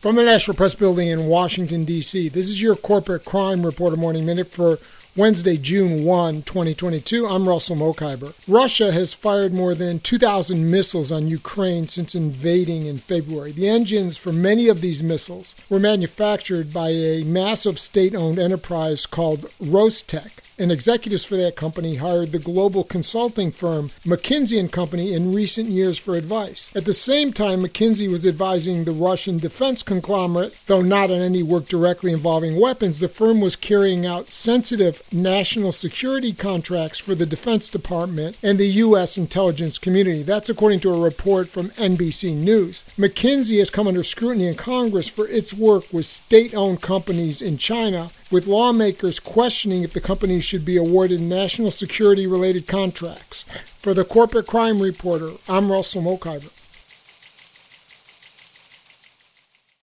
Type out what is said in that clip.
From the National Press Building in Washington, D.C., this is your Corporate Crime Reporter Morning Minute for Wednesday, June 1, 2022. I'm Russell Mokhiber. Russia has fired more than 2,000 missiles on Ukraine since invading in February. The engines for many of these missiles were manufactured by a massive state owned enterprise called Rostec and executives for that company hired the global consulting firm McKinsey & Company in recent years for advice. At the same time, McKinsey was advising the Russian defense conglomerate, though not on any work directly involving weapons, the firm was carrying out sensitive national security contracts for the Defense Department and the U.S. intelligence community. That's according to a report from NBC News. McKinsey has come under scrutiny in Congress for its work with state owned companies in China with lawmakers questioning if the company should be awarded national security related contracts. For the Corporate Crime Reporter, I'm Russell Mokhiber.